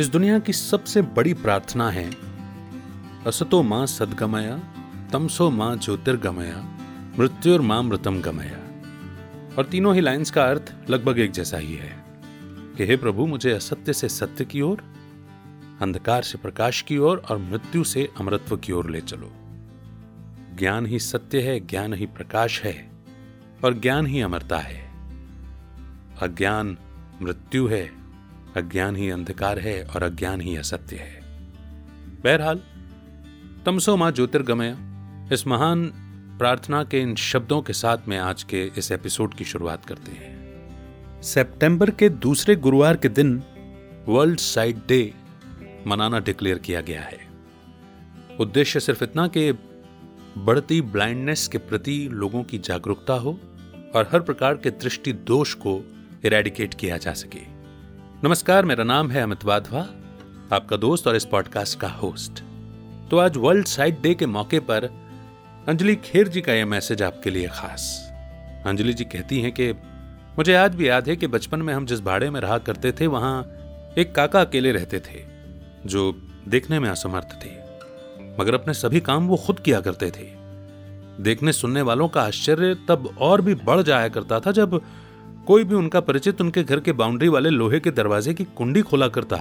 इस दुनिया की सबसे बड़ी प्रार्थना है, असतो माँ सदगमया, तमसो माँ ज्योतिर्गमया, मृत्युर माँ मृतम गमया। और तीनों ही लाइंस का अर्थ लगभग एक जैसा ही है कि हे प्रभु, मुझे असत्य से सत्य की ओर, अंधकार से प्रकाश की ओर और मृत्यु से अमृत्व की ओर ले चलो। ज्ञान ही सत्य है, ज्ञान ही प्रकाश है और ज्ञान ही अमरता है। अज्ञान मृत्यु है। अज्ञान ही अंधकार है और अज्ञान ही असत्य है। बहरहाल तमसो माँ ज्योतिर्गमय इस महान प्रार्थना के इन शब्दों के साथ में आज के इस एपिसोड की शुरुआत करते हैं। सितंबर के दूसरे गुरुवार के दिन वर्ल्ड साइड डे मनाना डिक्लेयर किया गया है। उद्देश्य सिर्फ़ इतना कि बढ़ती ब्लाइंडनेस के प्रति लोगों की जागरूकता हो और हर प्रकार के दृष्टि दोष को इरेडिकेट किया जा सके। नमस्कार, मेरा नाम है अमित वाधवा, आपका दोस्त और इस पॉडकास्ट का होस्ट तो आज वर्ल्ड साइट डे के मौके पर अंजलि खेर जी का यह मैसेज आपके लिए खास। अंजलि जी कहती हैं कि, मुझे आज भी याद है कि बचपन में हम जिस भाड़े में रहा करते थे, वहाँ एक काका अकेले रहते थे, जो देखने में असमर्थ थे। मगर अपने सभी काम वो खुद किया करते थे। देखने सुनने वालों का आश्चर्य तब और भी बढ़ जाया करता था जब कोई भी उनका परिचित उनके घर के बाउंड्री वाले लोहे के दरवाजे की कुंडी खोला करता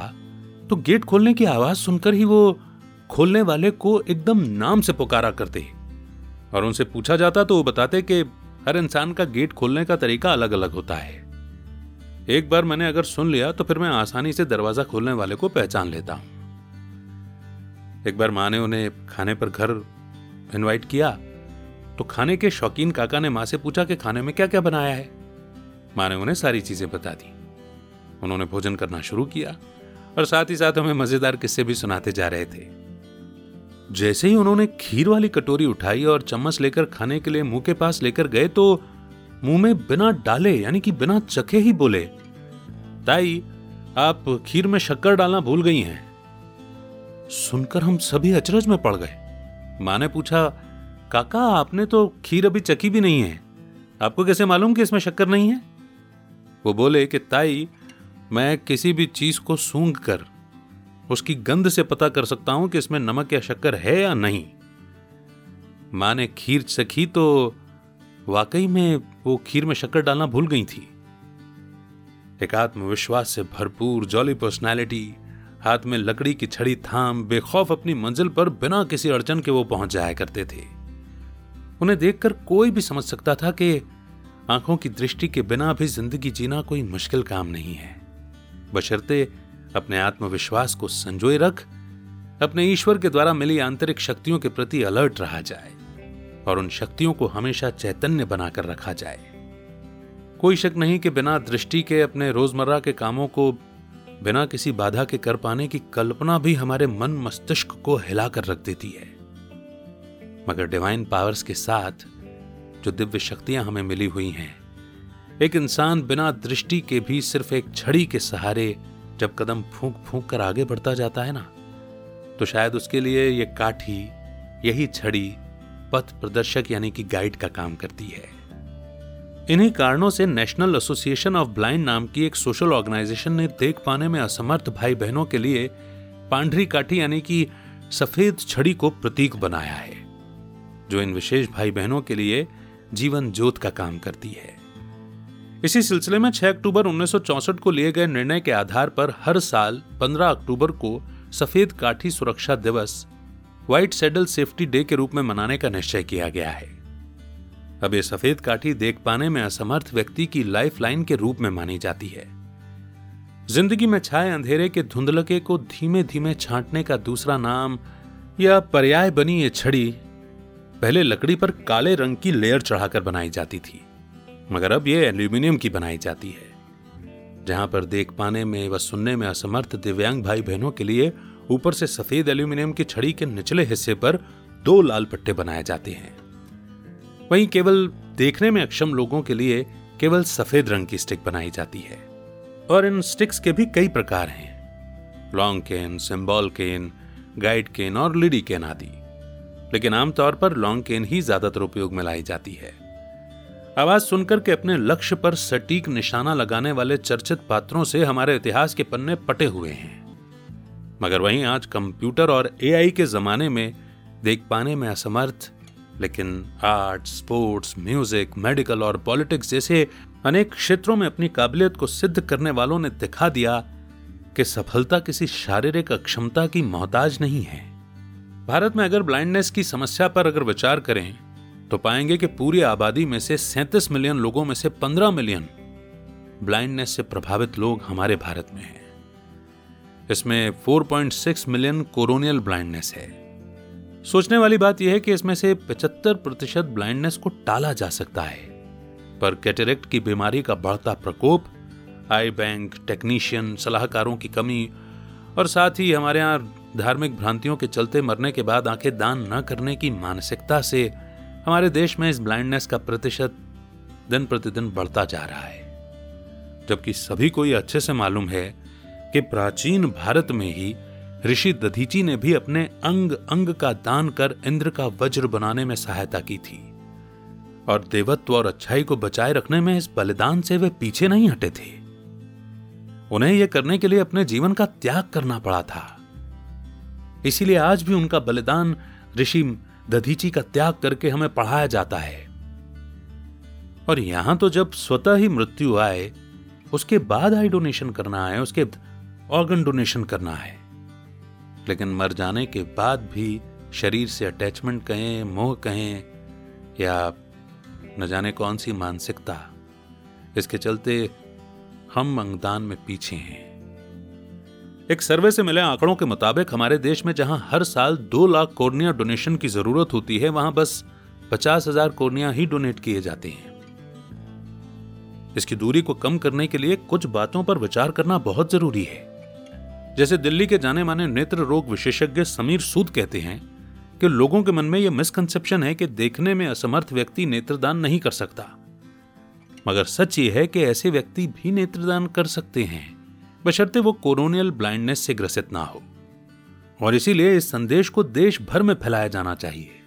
तो गेट खोलने की आवाज़ सुनकर ही वो खोलने वाले को एकदम नाम से पुकारा करते और उनसे पूछा जाता तो वो बताते कि हर इंसान का गेट खोलने का तरीका अलग अलग होता है। एक बार मैंने अगर सुन लिया तो फिर मैं आसानी से दरवाज़ा खोलने वाले को पहचान लेता। हूँ एक बार माँ ने उन्हें खाने पर घर इनवाइट किया तो खाने के शौकीन काका ने माँ से पूछा कि खाने में क्या क्या बनाया है? माँ ने उन्हें सारी चीज़ें बता दी। उन्होंने भोजन करना शुरू किया और साथ ही साथ हमें मज़ेदार किस्से भी सुनाते जा रहे थे। जैसे ही उन्होंने खीर वाली कटोरी उठाई और चम्मच लेकर खाने के लिए मुँह के पास लेकर गए तो मुँह में बिना डाले, यानी कि बिना चखे ही बोले, ताई, आप खीर में शक्कर डालना भूल गई हैं। सुनकर हम सभी अचरज में पड़ गए। माँ ने पूछा, काका, आपने तो खीर अभी चखी भी नहीं है। आपको कैसे मालूम कि इसमें शक्कर नहीं है? वो बोले कि, ताई, मैं किसी भी चीज़ को सूंघ कर उसकी गंध से पता कर सकता हूँ कि इसमें नमक या शक्कर है या नहीं। माँ ने खीर चखी तो वाकई में वो खीर में शक्कर डालना भूल गई थी। एक आत्मविश्वास से भरपूर जॉली पर्सनैलिटी हाथ में लकड़ी की छड़ी थाम, बेखौफ अपनी मंजिल पर बिना किसी अड़चन के वो पहुँच जाया करते थे। उन्हें देखकर कोई भी समझ सकता था कि आँखों की दृष्टि के बिना भी ज़िंदगी जीना कोई मुश्किल काम नहीं है। बशर्ते अपने आत्मविश्वास को संजोए रख, अपने ईश्वर के द्वारा मिली आंतरिक शक्तियों के प्रति अलर्ट रहा जाए और उन शक्तियों को हमेशा चैतन्य बनाकर रखा जाए। कोई शक नहीं कि बिना दृष्टि के अपने रोज़मर्रा के कामों को, बिना किसी बाधा के कर पाने की कल्पना भी हमारे मन मस्तिष्क को हिलाकर रख देती है। मगर डिवाइन पावर्स के साथ जो दिव्य शक्तियाँ हमें मिली हुई हैं। एक इंसान बिना दृष्टि के भी सिर्फ़ एक छड़ी के सहारे जब कदम फूंक फूंक कर आगे बढ़ता जाता है ना तो शायद उसके लिए ये काठी, यही छड़ी पथ प्रदर्शक यानी कि गाइड का काम करती है। इन्हीं कारणों से नेशनल एसोसिएशन ऑफ़ ब्लाइंड नाम की एक सोशल ऑर्गेनाइजेशन ने देख पाने में असमर्थ भाई बहनों के लिए पांढरी काठी यानी कि सफ़ेद छड़ी को प्रतीक बनाया है, जो इन विशेष भाई बहनों के लिए जीवन ज्योत का काम करती है। इसी सिलसिले में 6 अक्टूबर 1964 को लिए गए निर्णय के आधार पर हर साल 15 अक्टूबर को सफ़ेद काठी सुरक्षा दिवस, व्हाइट सेडल सेफ्टी डे के रूप में मनाने का निश्चय किया गया है। अब ये सफ़ेद काठी देख पाने में असमर्थ व्यक्ति की लाइफ लाइन के रूप में मानी जाती है। ज़िंदगी में छाए अंधेरे के धुंधलके को धीमे धीमे छांटने का दूसरा नाम या पर्याय बनी ये छड़ी पहले लकड़ी पर काले रंग की लेयर चढ़ाकर बनाई जाती थी, मगर अब यह एल्यूमिनियम की बनाई जाती है, जहाँ पर देख पाने में व सुनने में असमर्थ दिव्यांग भाई बहनों के लिए ऊपर से सफ़ेद एल्यूमिनियम की छड़ी के निचले हिस्से पर दो लाल पट्टे बनाए जाते हैं। वहीं केवल देखने में अक्षम लोगों के लिए केवल सफ़ेद रंग की स्टिक बनाई जाती है, और इन स्टिक्स के भी कई प्रकार हैं। Long cane, symbol cane, guide cane और लिडी केन आदि। लेकिन आमतौर पर लॉन्ग केन ही ज़्यादातर उपयोग में लाई जाती है। आवाज़ सुनकर के अपने लक्ष्य पर सटीक निशाना लगाने वाले चर्चित पात्रों से हमारे इतिहास के पन्ने पटे हुए हैं। मगर वहीं आज कंप्यूटर और एआई के जमाने में देख पाने में असमर्थ, लेकिन आर्ट स्पोर्ट्स, म्यूज़िक, मेडिकल और पॉलिटिक्स जैसे अनेक क्षेत्रों में अपनी काबिलियत को सिद्ध करने वालों ने दिखा दिया कि सफलता किसी शारीरिक अक्षमता की मोहताज नहीं है। भारत में अगर ब्लाइंडनेस की समस्या पर अगर विचार करें तो पाएँगे कि पूरी आबादी में से सैंतीस मिलियन लोगों में से पंद्रह मिलियन ब्लाइंडनेस से प्रभावित लोग हमारे भारत में हैं। इसमें 4.6 मिलियन कोरोनियल ब्लाइंडनेस है। सोचने वाली बात यह है कि इसमें से 75 प्रतिशत ब्लाइंडनेस को टाला जा सकता है। पर कैटेरेक्ट की बीमारी का बढ़ता प्रकोप आई बैंक टेक्नीशियन सलाहकारों की कमी और साथ ही हमारे यहाँ धार्मिक भ्रांतियों के चलते मरने के बाद आँखें दान न करने की मानसिकता से हमारे देश में इस ब्लाइंडनेस का प्रतिशत दिन प्रतिदिन बढ़ता जा रहा है। जबकि सभी को यह अच्छे से मालूम है कि प्राचीन भारत में ही ऋषि दधीची ने भी अपने अंग अंग का दान कर इंद्र का वज्र बनाने में सहायता की थी। और देवत्व और अच्छाई को बचाए रखने में इस बलिदान से वे पीछे नहीं हटे थे। उन्हें यह करने के लिए अपने जीवन का त्याग करना पड़ा था। इसीलिए आज भी उनका बलिदान ऋषि दधीची का त्याग करके हमें पढ़ाया जाता है। और यहाँ तो जब स्वतः ही मृत्यु आए, उसके बाद आई डोनेशन करना है उसके ऑर्गन डोनेशन करना है। लेकिन मर जाने के बाद भी शरीर से अटैचमेंट कहें, मोह कहें, या न जाने कौन सी मानसिकता, इसके चलते हम अंगदान में पीछे हैं। एक सर्वे से मिले आंकड़ों के मुताबिक, हमारे देश में जहाँ हर साल दो लाख कोर्निया डोनेशन की ज़रूरत होती है, वहाँ बस पचास हज़ार कोर्निया ही डोनेट किए जाते हैं। इसकी दूरी को कम करने के लिए कुछ बातों पर विचार करना बहुत ज़रूरी है। जैसे दिल्ली के जाने माने नेत्र रोग विशेषज्ञ समीर सूद कहते हैं कि लोगों के मन में यह मिसकंसेप्शन है कि देखने में असमर्थ व्यक्ति नेत्रदान नहीं कर सकता। मगर सच ये है कि ऐसे व्यक्ति भी नेत्रदान कर सकते हैं। बशर्ते वो कोरोनियल ब्लाइंडनेस से ग्रसित ना हो। और इसीलिए इस संदेश को देश भर में फैलाया जाना चाहिए।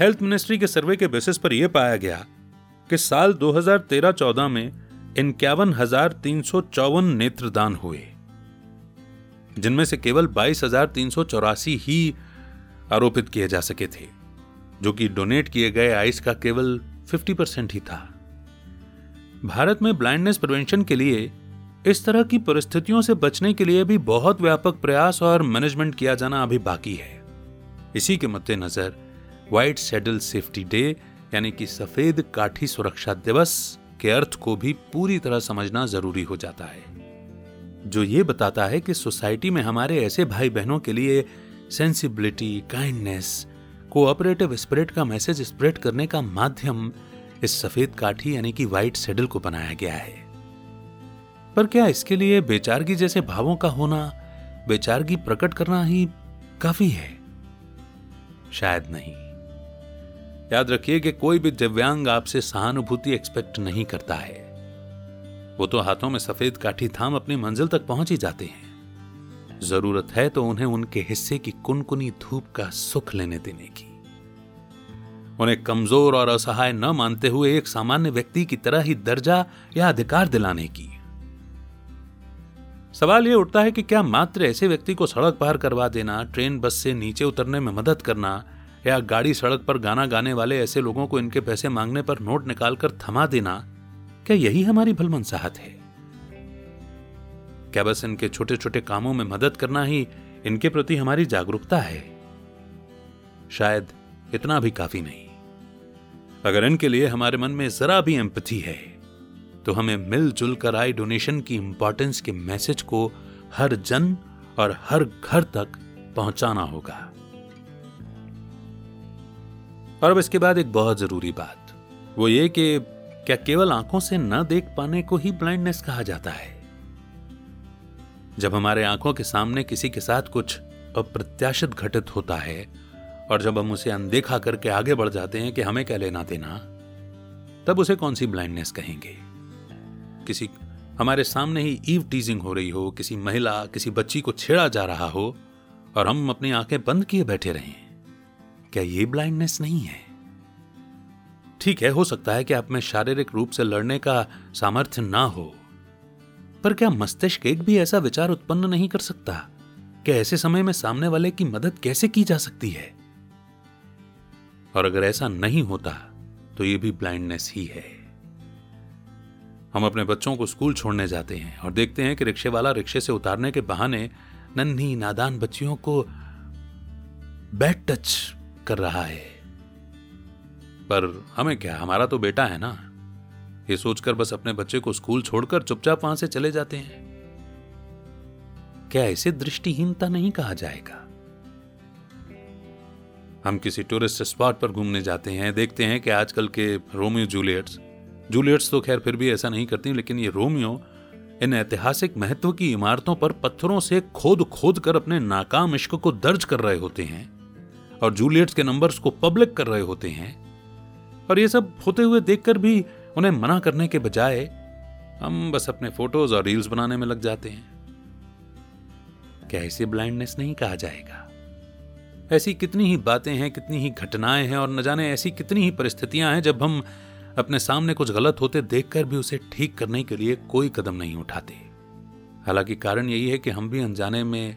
हेल्थ मिनिस्ट्री के सर्वे के बेसिस पर यह पाया गया कि साल 2013-14 में इक्यावन हज़ार नेत्रदान हुए। जिनमें से केवल बाईस ही आरोपित किए जा सके थे, जो कि डोनेट किए गए आइस का केवल 50 परसेंट ही था। भारत में ब्लाइंडनेस प्रिवेंशन के लिए इस तरह की परिस्थितियों से बचने के लिए भी बहुत व्यापक प्रयास और मैनेजमेंट किया जाना अभी बाकी है। इसी के मद्देनजर व्हाइट सेडल सेफ्टी डे यानी कि सफ़ेद काठी सुरक्षा दिवस के अर्थ को भी पूरी तरह समझना ज़रूरी हो जाता है। जो ये बताता है कि सोसाइटी में हमारे ऐसे भाई बहनों के लिए सेंसिबिलिटी काइंडनेस कोऑपरेटिव स्पिरिट का मैसेज स्प्रेड करने का माध्यम इस सफ़ेद काठी, यानी कि व्हाइट सेडल को बनाया गया है। पर क्या इसके लिए बेचारगी जैसे भावों का होना, बेचारगी प्रकट करना ही काफ़ी है? शायद नहीं। याद रखिए कि कोई भी दिव्यांग आपसे सहानुभूति एक्सपेक्ट नहीं करता है। वो तो हाथों में सफ़ेद काठी थाम अपनी मंजिल तक पहुँच ही जाते हैं। ज़रूरत है तो उन्हें उनके हिस्से की कुनकुनी धूप का सुख लेने देने की। उन्हें कमज़ोर और असहाय न मानते हुए एक सामान्य व्यक्ति की तरह ही दर्जा या अधिकार दिलाने की। सवाल यह उठता है कि क्या मात्र ऐसे व्यक्ति को सड़क पार करवा देना, ट्रेन, बस से नीचे उतरने में मदद करना, या गाड़ी सड़क पर गाना गाने वाले ऐसे लोगों को इनके पैसे मांगने पर नोट निकालकर थमा देना, क्या यही हमारी भलमनसाहत है? क्या बस इनके छोटे छोटे कामों में मदद करना ही इनके प्रति हमारी जागरूकता है? शायद इतना भी काफ़ी नहीं। अगर इनके लिए हमारे मन में जरा भी एम्पथी है तो हमें मिलजुल कर आई डोनेशन की इंपॉर्टेंस के मैसेज को हर जन और हर घर तक पहुंचाना होगा। और अब इसके बाद एक बहुत ज़रूरी बात, वो ये कि क्या केवल आँखों से न देख पाने को ही ब्लाइंडनेस कहा जाता है? जब हमारे आँखों के सामने किसी के साथ कुछ अप्रत्याशित घटित होता है और जब हम उसे अनदेखा करके आगे बढ़ जाते हैं कि हमें क्या लेना देना, तब उसे कौन सी ब्लाइंडनेस कहेंगे? किसी हमारे सामने ही ईव टीजिंग हो रही हो, किसी महिला, किसी बच्ची को छेड़ा जा रहा हो, और हम अपनी आँखें बंद किए बैठे रहे। क्या ये ब्लाइंडनेस नहीं है? ठीक है, हो सकता है कि आप में शारीरिक रूप से लड़ने का सामर्थ्य ना हो, पर क्या मस्तिष्क एक भी ऐसा विचार उत्पन्न नहीं कर सकता? कि ऐसे समय में सामने वाले की मदद कैसे की जा सकती है? और अगर ऐसा नहीं होता तो यह भी ब्लाइंडनेस ही है। हम अपने बच्चों को स्कूल छोड़ने जाते हैं और देखते हैं कि रिक्शे वाला रिक्शे से उतारने के बहाने नन्ही नादान बच्चियों को बैड टच कर रहा है। पर हमें क्या? हमारा तो बेटा है ना। ये सोचकर बस अपने बच्चे को स्कूल छोड़कर चुपचाप वहाँ से चले जाते हैं। क्या इसे दृष्टिहीनता नहीं कहा जाएगा? हम किसी टूरिस्ट स्पॉट पर घूमने जाते हैं, देखते हैं कि आजकल के रोमियो जूलियट्स जूलियट्स तो खैर फिर भी ऐसा नहीं करती, लेकिन ये रोमियो इन ऐतिहासिक महत्व की इमारतों पर पत्थरों से खोद खोद कर अपने नाकाम इश्क को दर्ज कर रहे होते हैं और जूलियट्स के नंबर्स को पब्लिक कर रहे होते हैं। और ये सब होते हुए देखकर भी उन्हें मना करने के बजाय हम बस अपने फ़ोटोज़ और रील्स बनाने में लग जाते हैं। क्या इसे ब्लाइंडनेस नहीं कहा जाएगा? ऐसी कितनी ही बातें हैं, कितनी ही घटनाएँ हैं और न जाने ऐसी कितनी ही परिस्थितियाँ हैं जब हम अपने सामने कुछ गलत होते देखकर भी उसे ठीक करने के लिए कोई कदम नहीं उठाते। हालाँकि कारण यही है कि हम भी अनजाने में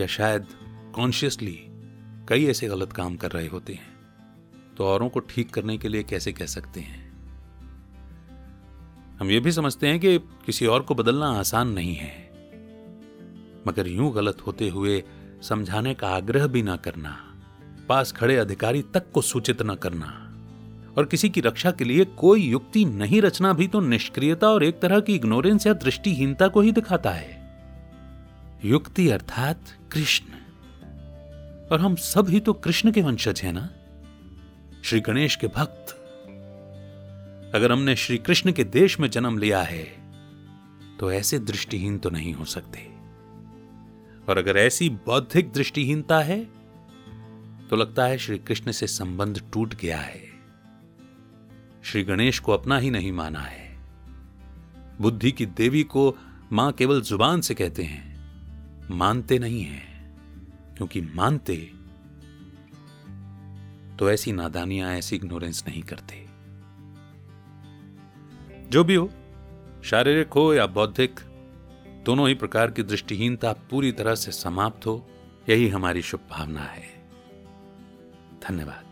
या शायद कॉन्शियसली कई ऐसे गलत काम कर रहे होते हैं। तो औरों को ठीक करने के लिए कैसे कह सकते हैं? हम ये भी समझते हैं कि किसी और को बदलना आसान नहीं है। मगर यूँ गलत होते हुए समझाने का आग्रह भी ना करना, पास खड़े अधिकारी तक को सूचित न करना। और किसी की रक्षा के लिए कोई युक्ति नहीं, रचना भी तो निष्क्रियता और एक तरह की इग्नोरेंस या दृष्टिहीनता को ही दिखाता है। युक्ति अर्थात कृष्ण। और हम सब ही तो कृष्ण के वंशज हैं ना? श्री गणेश के भक्त। अगर हमने श्री कृष्ण के देश में जन्म लिया है तो ऐसे दृष्टिहीन तो नहीं हो सकते। और अगर ऐसी बौद्धिक दृष्टिहीनता है तो लगता है श्री कृष्ण से संबंध टूट गया है। श्री गणेश को अपना ही नहीं माना है। बुद्धि की देवी को माँ केवल ज़ुबान से कहते हैं, मानते नहीं हैं, क्योंकि मानते तो ऐसी नादानियाँ, ऐसी इग्नोरेंस नहीं करते। जो भी हो, शारीरिक हो या बौद्धिक, दोनों ही प्रकार की दृष्टिहीनता पूरी तरह से समाप्त हो, यही हमारी शुभ भावना है। धन्यवाद।